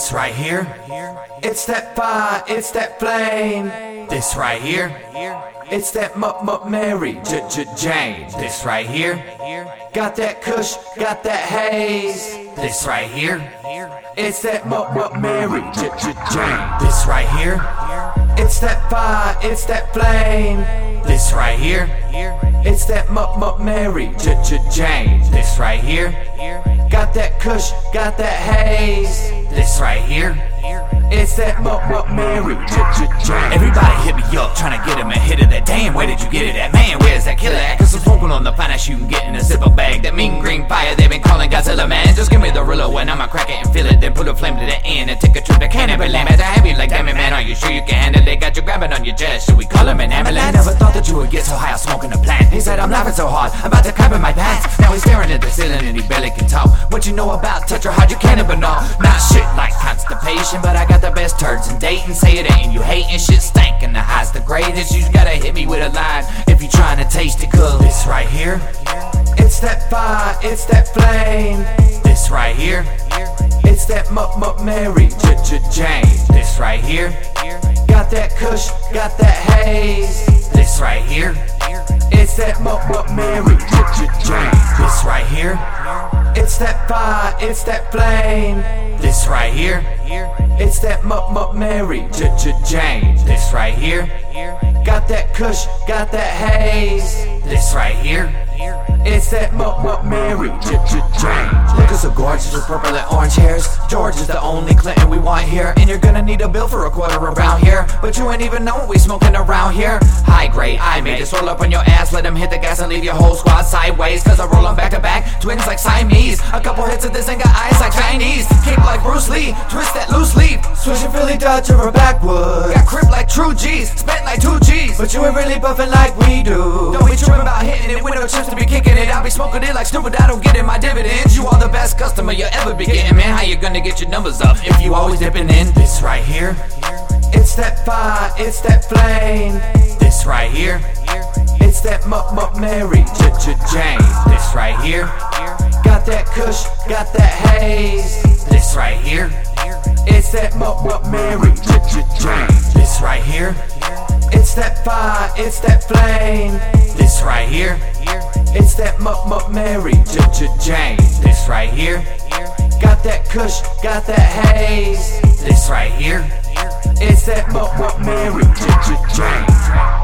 This right here, it's that fire, it's that flame. This right here, it's that M M Mary J J Jane. This right here, got that Kush, got that haze. This right here, it's that M M Mary J J Jane. This right here, it's that fire, it's that flame. This right here, it's that M M Mary J J Jane. This right here, got that Kush, got that haze. This right here, it's that M M Mary Jane. Everybody hit me up, trying to get him a hit of that. Damn, where did you get it at? Man, where's that killer at? Cause I'm smoking on the finest you can get in a zipper bag. That mean green fire they've been calling Godzilla, man. Just give me the ruler when I'ma crack it and feel it. Then put a flame to the end and take a trip to Candyland. As I have you like, damn it, man, are you sure you can handle it? Got you grabbing on your chest, should we call him an ambulance? I never thought What you know about know. Not shit like constipation, but I got the best turds in Dayton. Say it ain't you hating shit stank and the high's the greatest. You gotta hit me with a line if you trying to taste it, cause This right here, it's that fire, it's that flame. this right here, It's that M M Mary J J Jane. this right here, Got that Kush, got that haze. this right here, It's that M M Mary J J Jane. this right here, It's that fire, it's that flame. this right here, It's that M M Mary J J Jane. this right here, Got that Kush, got that haze. this right here. It's that M M Mary J J Jane. Looking so gorgeous with purple and orange hairs. George is the only Clinton we want here. And you're gonna need a bill for a quarter around here. But you ain't even know what we smoking around here. High grade, I made this roll up on your ass. Let him hit the gas and leave your whole squad sideways. Cause I roll them back to twins like Siamese. A couple hits of this and got eyes like Chinese. Kick like Bruce Lee, twist that loose leaf. Switching Philly Dutch or a backwood. Got crip like true G's, spent like two G's. But you ain't really buffing like we do. Don't be tripping about hitting it with no chips to be kicking it. I'll be smoking it like stupid. I don't get it. My dividends. You are the best customer you'll ever be getting, man. How you gonna get your numbers up if you always dipping in? This right here, It's that fire, it's that flame. this right here, That M M Mary J J Jane. this right here, Got that Kush, got that haze. this right here, It's that M M Mary J J Jane. this right here, It's that fire, it's that flame. this right here, It's that M M Mary J J Jane. this right here, Got that Kush, got that haze. this right here. It's that M M Mary J J Jane.